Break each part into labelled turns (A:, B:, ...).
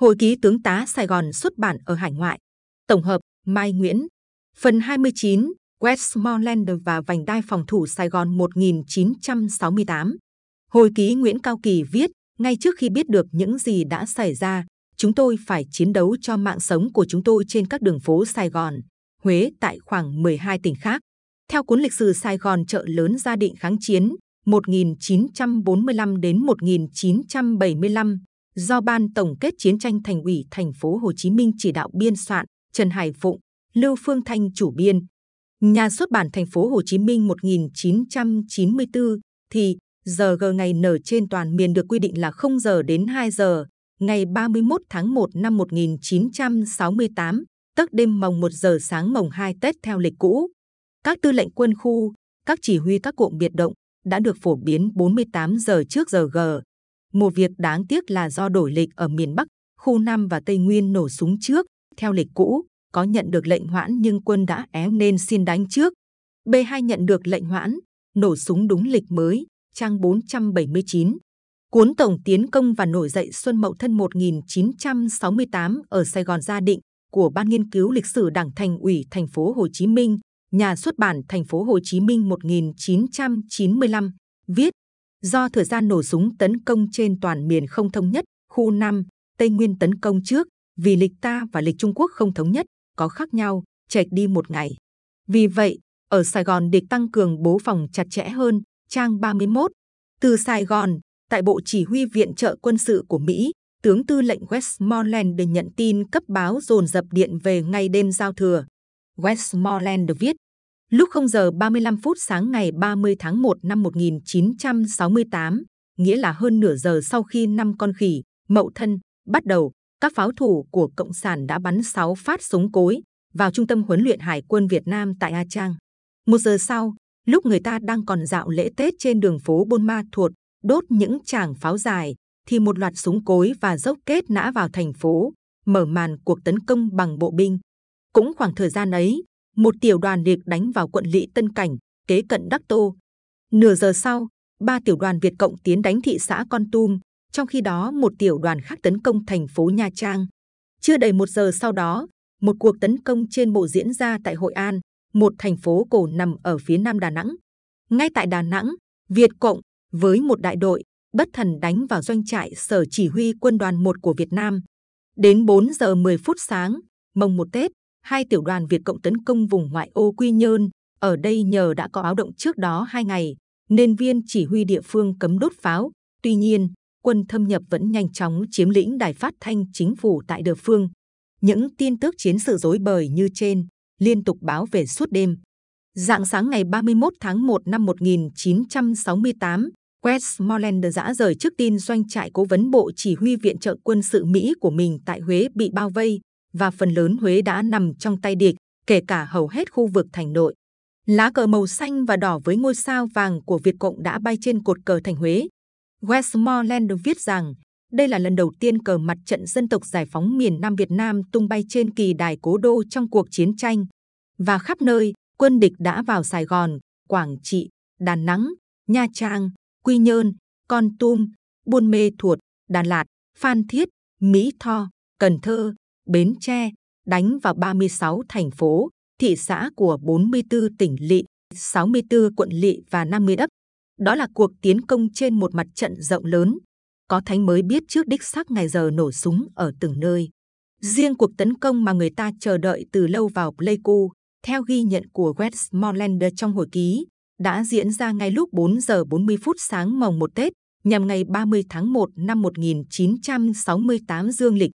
A: Hồi ký tướng tá Sài Gòn xuất bản ở hải ngoại. Tổng hợp Mai Nguyễn. Phần 29 Westmoreland và vành đai phòng thủ Sài Gòn 1968. Hồi ký Nguyễn Cao Kỳ viết, ngay trước khi biết được những gì đã xảy ra, chúng tôi phải chiến đấu cho mạng sống của chúng tôi trên các đường phố Sài Gòn, Huế tại khoảng 12 tỉnh khác. Theo cuốn lịch sử Sài Gòn chợ lớn gia định kháng chiến 1945 đến 1975 do Ban Tổng kết Chiến tranh Thành ủy Thành phố Hồ Chí Minh chỉ đạo biên soạn, Trần Hải Phụng, Lưu Phương Thanh chủ biên. Nhà xuất bản Thành phố Hồ Chí Minh 1994 thì giờ g ngày nở trên toàn miền được quy định là 0 giờ đến 2 giờ, ngày 31 tháng 1 năm 1968, tức đêm mồng 1 giờ sáng mồng 2 Tết theo lịch cũ. Các tư lệnh quân khu, các chỉ huy các cụm biệt động đã được phổ biến 48 giờ trước giờ G. Một việc đáng tiếc là do đổi lịch ở miền Bắc, khu Nam và Tây Nguyên nổ súng trước, theo lịch cũ, có nhận được lệnh hoãn nhưng quân đã éo nên xin đánh trước. B2 nhận được lệnh hoãn, nổ súng đúng lịch mới, trang 479. Cuốn Tổng tiến công và nổi dậy Xuân Mậu Thân 1968 ở Sài Gòn gia định của Ban nghiên cứu lịch sử Đảng Thành ủy Thành phố Hồ Chí Minh, nhà xuất bản Thành phố Hồ Chí Minh 1995 viết do thời gian nổ súng tấn công trên toàn miền không thống nhất, khu Nam, Tây Nguyên tấn công trước, vì lịch ta và lịch Trung Quốc không thống nhất, có khác nhau, chệch đi một ngày. Vì vậy, ở Sài Gòn địch tăng cường bố phòng chặt chẽ hơn, trang 31. Từ Sài Gòn, tại Bộ Chỉ huy Viện trợ quân sự của Mỹ, tướng tư lệnh Westmoreland được nhận tin cấp báo dồn dập điện về ngày đêm giao thừa. Westmoreland được viết, lúc 0 giờ 35 phút sáng ngày 30 tháng 1 năm 1968, nghĩa là hơn nửa giờ sau khi năm con khỉ, mậu thân, bắt đầu, các pháo thủ của Cộng sản đã bắn 6 phát súng cối vào trung tâm huấn luyện Hải quân Việt Nam tại A Trang. Một giờ sau, lúc người ta đang còn dạo lễ Tết trên đường phố Buôn Ma Thuột, đốt những tràng pháo dài, thì một loạt súng cối và dốc kết nã vào thành phố, mở màn cuộc tấn công bằng bộ binh. Cũng khoảng thời gian ấy, một tiểu đoàn địch đánh vào quận Lỵ Tân Cảnh, kế cận Đắc Tô. Nửa giờ sau, ba tiểu đoàn Việt Cộng tiến đánh thị xã Con Tum, trong khi đó một tiểu đoàn khác tấn công thành phố Nha Trang. Chưa đầy một giờ sau đó, một cuộc tấn công trên bộ diễn ra tại Hội An, một thành phố cổ nằm ở phía nam Đà Nẵng. Ngay tại Đà Nẵng, Việt Cộng với một đại đội bất thần đánh vào doanh trại sở chỉ huy quân đoàn 1 của Việt Nam. Đến 4 giờ 10 phút sáng, mồng một Tết, hai tiểu đoàn Việt Cộng tấn công vùng ngoại ô Quy Nhơn. Ở đây nhờ đã có áo động trước đó hai ngày, nên viên chỉ huy địa phương cấm đốt pháo. Tuy nhiên, quân thâm nhập vẫn nhanh chóng chiếm lĩnh đài phát thanh chính phủ tại địa phương. Những tin tức chiến sự rối bời như trên liên tục báo về suốt đêm. Dạng sáng ngày 31 tháng 1 năm 1968, Westmoreland dã rời trước tin doanh trại cố vấn bộ chỉ huy viện trợ quân sự Mỹ của mình tại Huế bị bao vây và phần lớn Huế đã nằm trong tay địch, kể cả hầu hết khu vực thành nội. Lá cờ màu xanh và đỏ với ngôi sao vàng của Việt Cộng đã bay trên cột cờ thành Huế. Westmoreland viết rằng đây là lần đầu tiên cờ mặt trận dân tộc giải phóng miền Nam Việt Nam tung bay trên kỳ đài cố đô trong cuộc chiến tranh. Và khắp nơi, quân địch đã vào Sài Gòn, Quảng Trị, Đà Nẵng, Nha Trang, Quy Nhơn, Con Tum, Buôn Mê Thuột, Đà Lạt, Phan Thiết, Mỹ Tho, Cần Thơ, Bến Tre, đánh vào 36 thành phố, thị xã của 44 tỉnh lỵ, 64 quận lỵ và 50 đất. Đó là cuộc tiến công trên một mặt trận rộng lớn. Có thánh mới biết trước đích xác ngày giờ nổ súng ở từng nơi. Riêng cuộc tấn công mà người ta chờ đợi từ lâu vào Pleiku, theo ghi nhận của Westmoreland trong hồi ký, đã diễn ra ngay lúc 4 giờ 40 phút sáng mồng 1 Tết, nhằm ngày 30 tháng 1 năm 1968 dương lịch.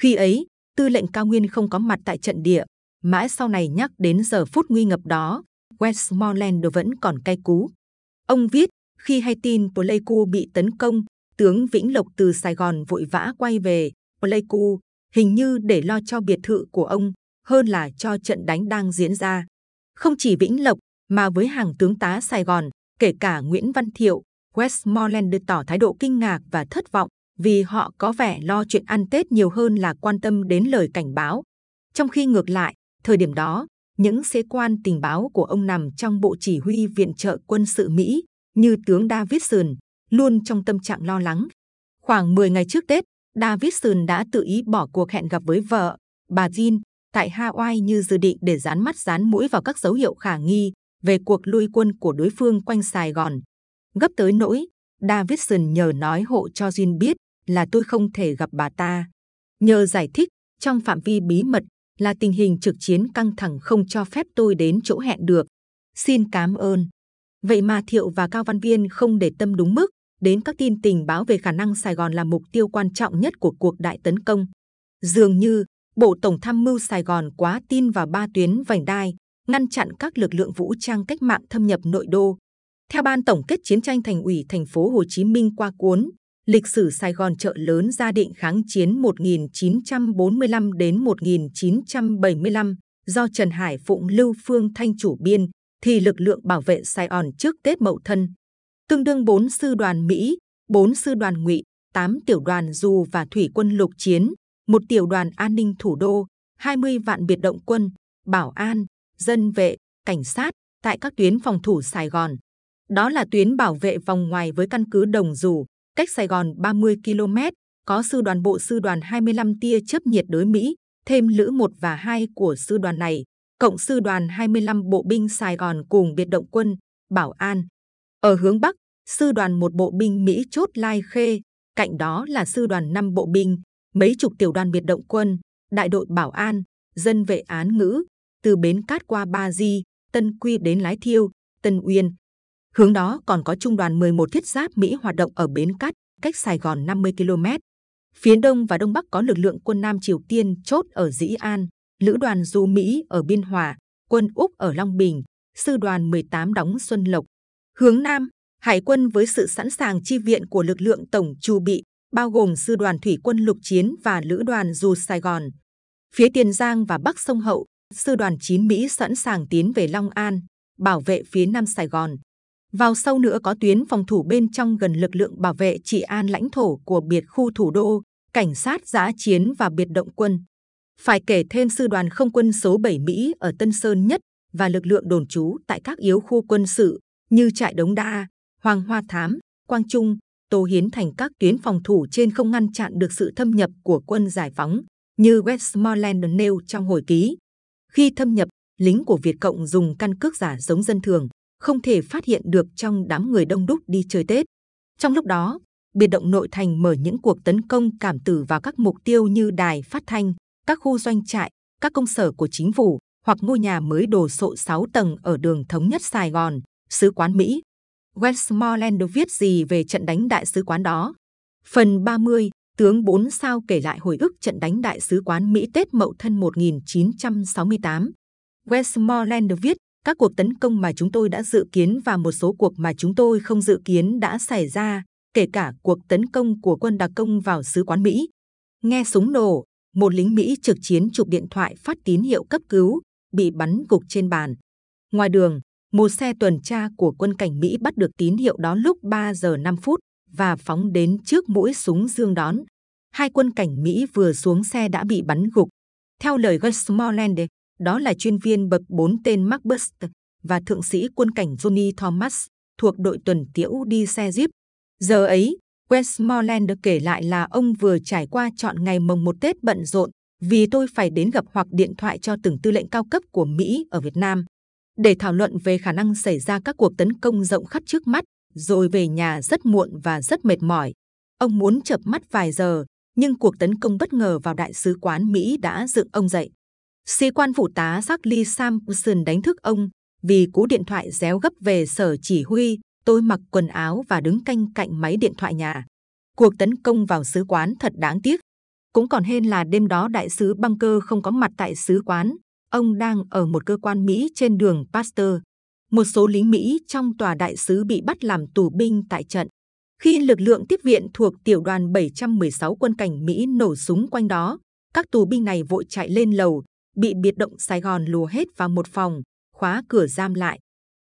A: Khi ấy, tư lệnh cao nguyên không có mặt tại trận địa. Mãi sau này nhắc đến giờ phút nguy ngập đó, Westmoreland vẫn còn cay cú. Ông viết, khi hay tin Pleiku bị tấn công, tướng Vĩnh Lộc từ Sài Gòn vội vã quay về Pleiku, hình như để lo cho biệt thự của ông, hơn là cho trận đánh đang diễn ra. Không chỉ Vĩnh Lộc, mà với hàng tướng tá Sài Gòn, kể cả Nguyễn Văn Thiệu, Westmoreland tỏ thái độ kinh ngạc và thất vọng vì họ có vẻ lo chuyện ăn Tết nhiều hơn là quan tâm đến lời cảnh báo. Trong khi ngược lại, thời điểm đó, những sĩ quan tình báo của ông nằm trong bộ chỉ huy viện trợ quân sự Mỹ như tướng Davidson, luôn trong tâm trạng lo lắng. Khoảng 10 ngày trước Tết, Davidson đã tự ý bỏ cuộc hẹn gặp với vợ, bà Jean, tại Hawaii như dự định để dán mắt dán mũi vào các dấu hiệu khả nghi về cuộc lui quân của đối phương quanh Sài Gòn. Gấp tới nỗi, Davidson nhờ nói hộ cho Jean biết là tôi không thể gặp bà ta. Nhờ giải thích, trong phạm vi bí mật là tình hình trực chiến căng thẳng không cho phép tôi đến chỗ hẹn được. Xin cảm ơn. Vậy mà Thiệu và Cao Văn Viên không để tâm đúng mức đến các tin tình báo về khả năng Sài Gòn là mục tiêu quan trọng nhất của cuộc đại tấn công. Dường như Bộ Tổng tham mưu Sài Gòn quá tin vào ba tuyến vành đai, ngăn chặn các lực lượng vũ trang cách mạng thâm nhập nội đô. Theo ban tổng kết chiến tranh thành ủy thành phố Hồ Chí Minh qua cuốn Lịch sử Sài Gòn chợ lớn gia định kháng chiến 1945 đến 1975 do Trần Hải Phụng Lưu Phương Thanh chủ biên, thì lực lượng bảo vệ Sài Gòn trước Tết Mậu Thân, tương đương 4 sư đoàn Mỹ, 4 sư đoàn Ngụy, 8 tiểu đoàn dù và thủy quân lục chiến, một tiểu đoàn an ninh thủ đô, 20 vạn biệt động quân, bảo an, dân vệ, cảnh sát tại các tuyến phòng thủ Sài Gòn. Đó là tuyến bảo vệ vòng ngoài với căn cứ Đồng Dù, cách Sài Gòn 30 km, có sư đoàn bộ sư đoàn 25 tia chấp nhiệt đới Mỹ, thêm lữ 1 và 2 của sư đoàn này, cộng sư đoàn 25 bộ binh Sài Gòn cùng biệt động quân, bảo an. Ở hướng Bắc, sư đoàn một bộ binh Mỹ chốt Lai Khê, cạnh đó là sư đoàn 5 bộ binh, mấy chục tiểu đoàn biệt động quân, đại đội bảo an, dân vệ án ngữ, từ bến cát qua Ba Di, Tân Quy đến Lái Thiêu, Tân Uyên. Hướng đó còn có trung đoàn 11 thiết giáp Mỹ hoạt động ở bến cát, cách Sài Gòn 50 km. Phía đông và đông bắc có lực lượng quân Nam Triều Tiên chốt ở Dĩ An, lữ đoàn du Mỹ ở Biên Hòa, quân Úc ở Long Bình, sư đoàn 18 đóng Xuân Lộc. Hướng Nam, Hải quân với sự sẵn sàng chi viện của lực lượng tổng chu bị, bao gồm sư đoàn thủy quân lục chiến và lữ đoàn du Sài Gòn. Phía Tiền Giang và Bắc sông Hậu, sư đoàn 9 Mỹ sẵn sàng tiến về Long An, bảo vệ phía Nam Sài Gòn. Vào sâu nữa có tuyến phòng thủ bên trong gần lực lượng bảo vệ trị an lãnh thổ của biệt khu thủ đô, cảnh sát giã chiến và biệt động quân. Phải kể thêm sư đoàn không quân số 7 Mỹ ở Tân Sơn Nhất và lực lượng đồn trú tại các yếu khu quân sự như trại Đống Đa, Hoàng Hoa Thám, Quang Trung, Tô Hiến thành các tuyến phòng thủ trên không ngăn chặn được sự thâm nhập của quân giải phóng, như Westmoreland nêu trong hồi ký. Khi thâm nhập, lính của Việt Cộng dùng căn cước giả giống dân thường, không thể phát hiện được trong đám người đông đúc đi chơi Tết. Trong lúc đó, biệt động nội thành mở những cuộc tấn công cảm tử vào các mục tiêu như đài phát thanh, các khu doanh trại, các công sở của chính phủ hoặc ngôi nhà mới đồ sộ 6 tầng ở đường Thống nhất Sài Gòn, Sứ quán Mỹ. Westmoreland viết gì về trận đánh đại sứ quán đó? Phần 30, tướng 4 sao kể lại hồi ức trận đánh đại sứ quán Mỹ Tết Mậu Thân 1968. Westmoreland viết, các cuộc tấn công mà chúng tôi đã dự kiến và một số cuộc mà chúng tôi không dự kiến đã xảy ra, kể cả cuộc tấn công của quân đặc công vào sứ quán Mỹ. Nghe súng nổ, một lính Mỹ trực chiến chụp điện thoại phát tín hiệu cấp cứu, bị bắn gục trên bàn. Ngoài đường, một xe tuần tra của quân cảnh Mỹ bắt được tín hiệu đó lúc 3 giờ 5 phút và phóng đến trước mũi súng dương đón. Hai quân cảnh Mỹ vừa xuống xe đã bị bắn gục. Theo lời Gus Westmoreland, đó là chuyên viên bậc 4 tên Mark Burst và thượng sĩ quân cảnh Johnny Thomas thuộc đội tuần tiễu đi xe Jeep. Giờ ấy, Westmoreland kể lại là ông vừa trải qua chọn ngày mồng một Tết bận rộn vì tôi phải đến gặp hoặc điện thoại cho từng tư lệnh cao cấp của Mỹ ở Việt Nam để thảo luận về khả năng xảy ra các cuộc tấn công rộng khắp trước mắt, rồi về nhà rất muộn và rất mệt mỏi. Ông muốn chợp mắt vài giờ, nhưng cuộc tấn công bất ngờ vào đại sứ quán Mỹ đã dựng ông dậy. Sĩ quan phụ tá Charlie Sampson đánh thức ông vì cú điện thoại réo gấp về sở chỉ huy. Tôi mặc quần áo và đứng canh cạnh máy điện thoại nhà. Cuộc tấn công vào sứ quán thật đáng tiếc. Cũng còn hên là đêm đó đại sứ Bunker không có mặt tại sứ quán. Ông đang ở một cơ quan Mỹ trên đường Pasteur. Một số lính Mỹ trong tòa đại sứ bị bắt làm tù binh tại trận. Khi lực lượng tiếp viện thuộc tiểu đoàn 716 quân cảnh Mỹ nổ súng quanh đó, các tù binh này vội chạy lên lầu, bị biệt động Sài Gòn lùa hết vào một phòng, khóa cửa giam lại.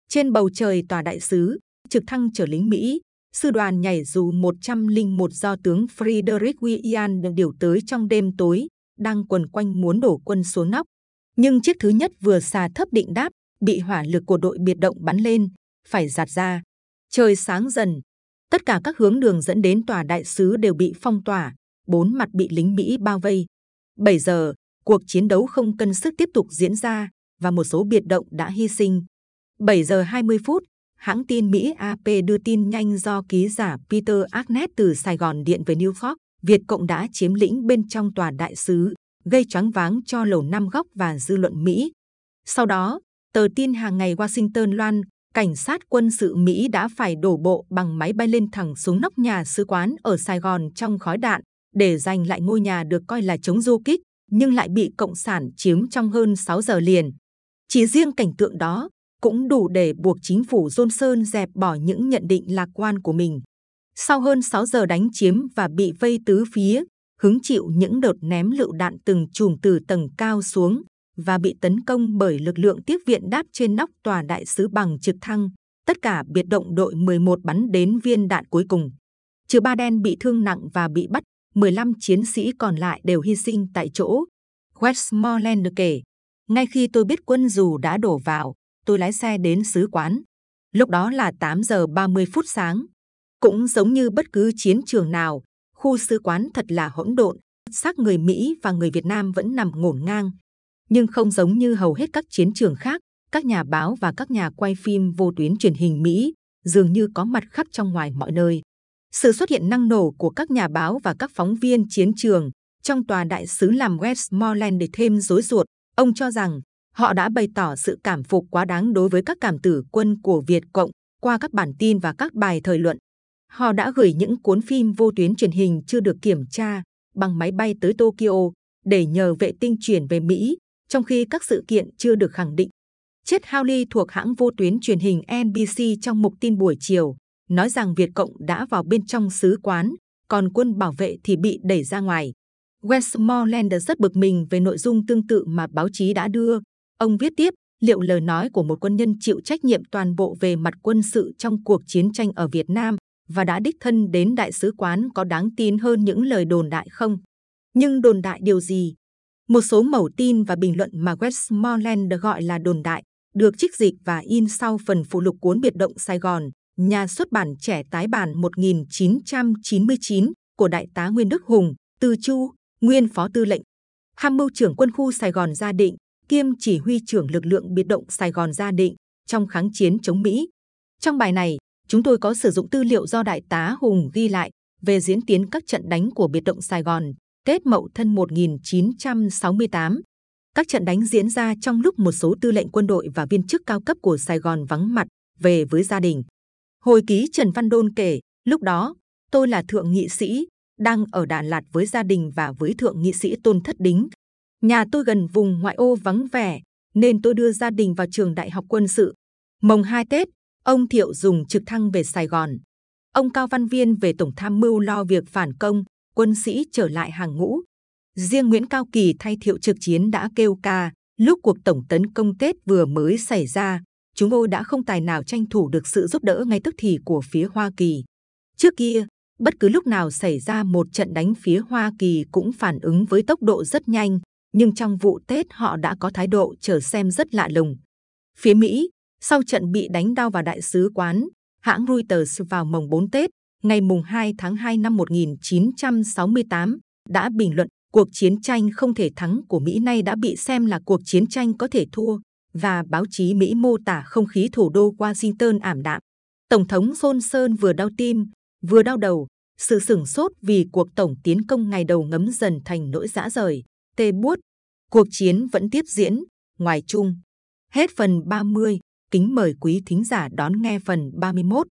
A: Trên bầu trời tòa đại sứ, trực thăng chở lính Mỹ, sư đoàn nhảy dù 101 do tướng Frederick William điều tới trong đêm tối, đang quần quanh muốn đổ quân xuống nóc. Nhưng chiếc thứ nhất vừa xà thấp định đáp, bị hỏa lực của đội biệt động bắn lên, phải giạt ra. Trời sáng dần, tất cả các hướng đường dẫn đến tòa đại sứ đều bị phong tỏa, bốn mặt bị lính Mỹ bao vây. 7 giờ, cuộc chiến đấu không cân sức tiếp tục diễn ra và một số biệt động đã hy sinh. 7 giờ 20 phút, hãng tin Mỹ AP đưa tin nhanh do ký giả Peter Agnes từ Sài Gòn điện về New York, Việt Cộng đã chiếm lĩnh bên trong tòa đại sứ, gây choáng váng cho lầu năm góc và dư luận Mỹ. Sau đó, tờ tin hàng ngày Washington loan cảnh sát quân sự Mỹ đã phải đổ bộ bằng máy bay lên thẳng xuống nóc nhà sứ quán ở Sài Gòn trong khói đạn để giành lại ngôi nhà được coi là chống du kích, nhưng lại bị Cộng sản chiếm trong hơn 6 giờ liền. Chỉ riêng cảnh tượng đó cũng đủ để buộc chính phủ Johnson dẹp bỏ những nhận định lạc quan của mình. Sau hơn 6 giờ đánh chiếm và bị vây tứ phía, hứng chịu những đợt ném lựu đạn từng chùm từ tầng cao xuống và bị tấn công bởi lực lượng tiếp viện đáp trên nóc tòa đại sứ bằng trực thăng. Tất cả biệt động đội 11 bắn đến viên đạn cuối cùng. Trừ ba đen bị thương nặng và bị bắt, 15 chiến sĩ còn lại đều hy sinh tại chỗ. Westmoreland kể, ngay khi tôi biết quân dù đã đổ vào, tôi lái xe đến sứ quán. Lúc đó là 8 giờ 30 phút sáng. Cũng giống như bất cứ chiến trường nào, khu sứ quán thật là hỗn độn, xác người Mỹ và người Việt Nam vẫn nằm ngổn ngang. Nhưng không giống như hầu hết các chiến trường khác, các nhà báo và các nhà quay phim vô tuyến truyền hình Mỹ dường như có mặt khắp trong ngoài mọi nơi. Sự xuất hiện năng nổ của các nhà báo và các phóng viên chiến trường trong tòa đại sứ làm Westmoreland để thêm rối ruột. Ông cho rằng họ đã bày tỏ sự cảm phục quá đáng đối với các cảm tử quân của Việt Cộng qua các bản tin và các bài thời luận. Họ đã gửi những cuốn phim vô tuyến truyền hình chưa được kiểm tra bằng máy bay tới Tokyo để nhờ vệ tinh chuyển về Mỹ, trong khi các sự kiện chưa được khẳng định. Chết Howley thuộc hãng vô tuyến truyền hình NBC trong mục tin buổi chiều, nói rằng Việt Cộng đã vào bên trong sứ quán, còn quân bảo vệ thì bị đẩy ra ngoài. Westmoreland rất bực mình về nội dung tương tự mà báo chí đã đưa. Ông viết tiếp, liệu lời nói của một quân nhân chịu trách nhiệm toàn bộ về mặt quân sự trong cuộc chiến tranh ở Việt Nam và đã đích thân đến đại sứ quán có đáng tin hơn những lời đồn đại không? Nhưng đồn đại điều gì? Một số mẩu tin và bình luận mà Westmoreland gọi là đồn đại được trích dịch và in sau phần phụ lục cuốn biệt động Sài Gòn, nhà xuất bản trẻ tái bản 1999 của Đại tá Nguyên Đức Hùng, Tư Chu, nguyên phó tư lệnh, tham mưu trưởng quân khu Sài Gòn Gia Định, kiêm chỉ huy trưởng lực lượng biệt động Sài Gòn Gia Định trong kháng chiến chống Mỹ. Trong bài này, chúng tôi có sử dụng tư liệu do Đại tá Hùng ghi lại về diễn tiến các trận đánh của biệt động Sài Gòn, Tết Mậu Thân 1968. Các trận đánh diễn ra trong lúc một số tư lệnh quân đội và viên chức cao cấp của Sài Gòn vắng mặt về với gia đình. Hồi ký Trần Văn Đôn kể, lúc đó, tôi là thượng nghị sĩ, đang ở Đà Lạt với gia đình và với thượng nghị sĩ Tôn Thất Đính. Nhà tôi gần vùng ngoại ô vắng vẻ, nên tôi đưa gia đình vào trường đại học quân sự. Mồng 2 Tết, ông Thiệu dùng trực thăng về Sài Gòn. Ông Cao Văn Viên về Tổng tham mưu lo việc phản công, quân sĩ trở lại hàng ngũ. Riêng Nguyễn Cao Kỳ thay Thiệu trực chiến đã kêu ca, lúc cuộc tổng tấn công Tết vừa mới xảy ra, chúng tôi đã không tài nào tranh thủ được sự giúp đỡ ngay tức thì của phía Hoa Kỳ. Trước kia, bất cứ lúc nào xảy ra một trận đánh phía Hoa Kỳ cũng phản ứng với tốc độ rất nhanh, nhưng trong vụ Tết họ đã có thái độ chờ xem rất lạ lùng. Phía Mỹ, sau trận bị đánh đau vào đại sứ quán, hãng Reuters vào mồng 4 Tết, ngày mùng 2 tháng 2 năm 1968, đã bình luận cuộc chiến tranh không thể thắng của Mỹ nay đã bị xem là cuộc chiến tranh có thể thua và báo chí Mỹ mô tả không khí thủ đô Washington ảm đạm. Tổng thống Johnson vừa đau tim, vừa đau đầu, sự sửng sốt vì cuộc tổng tiến công ngày đầu ngấm dần thành nỗi dã rời, tê buốt. Cuộc chiến vẫn tiếp diễn, ngoài chung. Hết phần 30, kính mời quý thính giả đón nghe phần 31.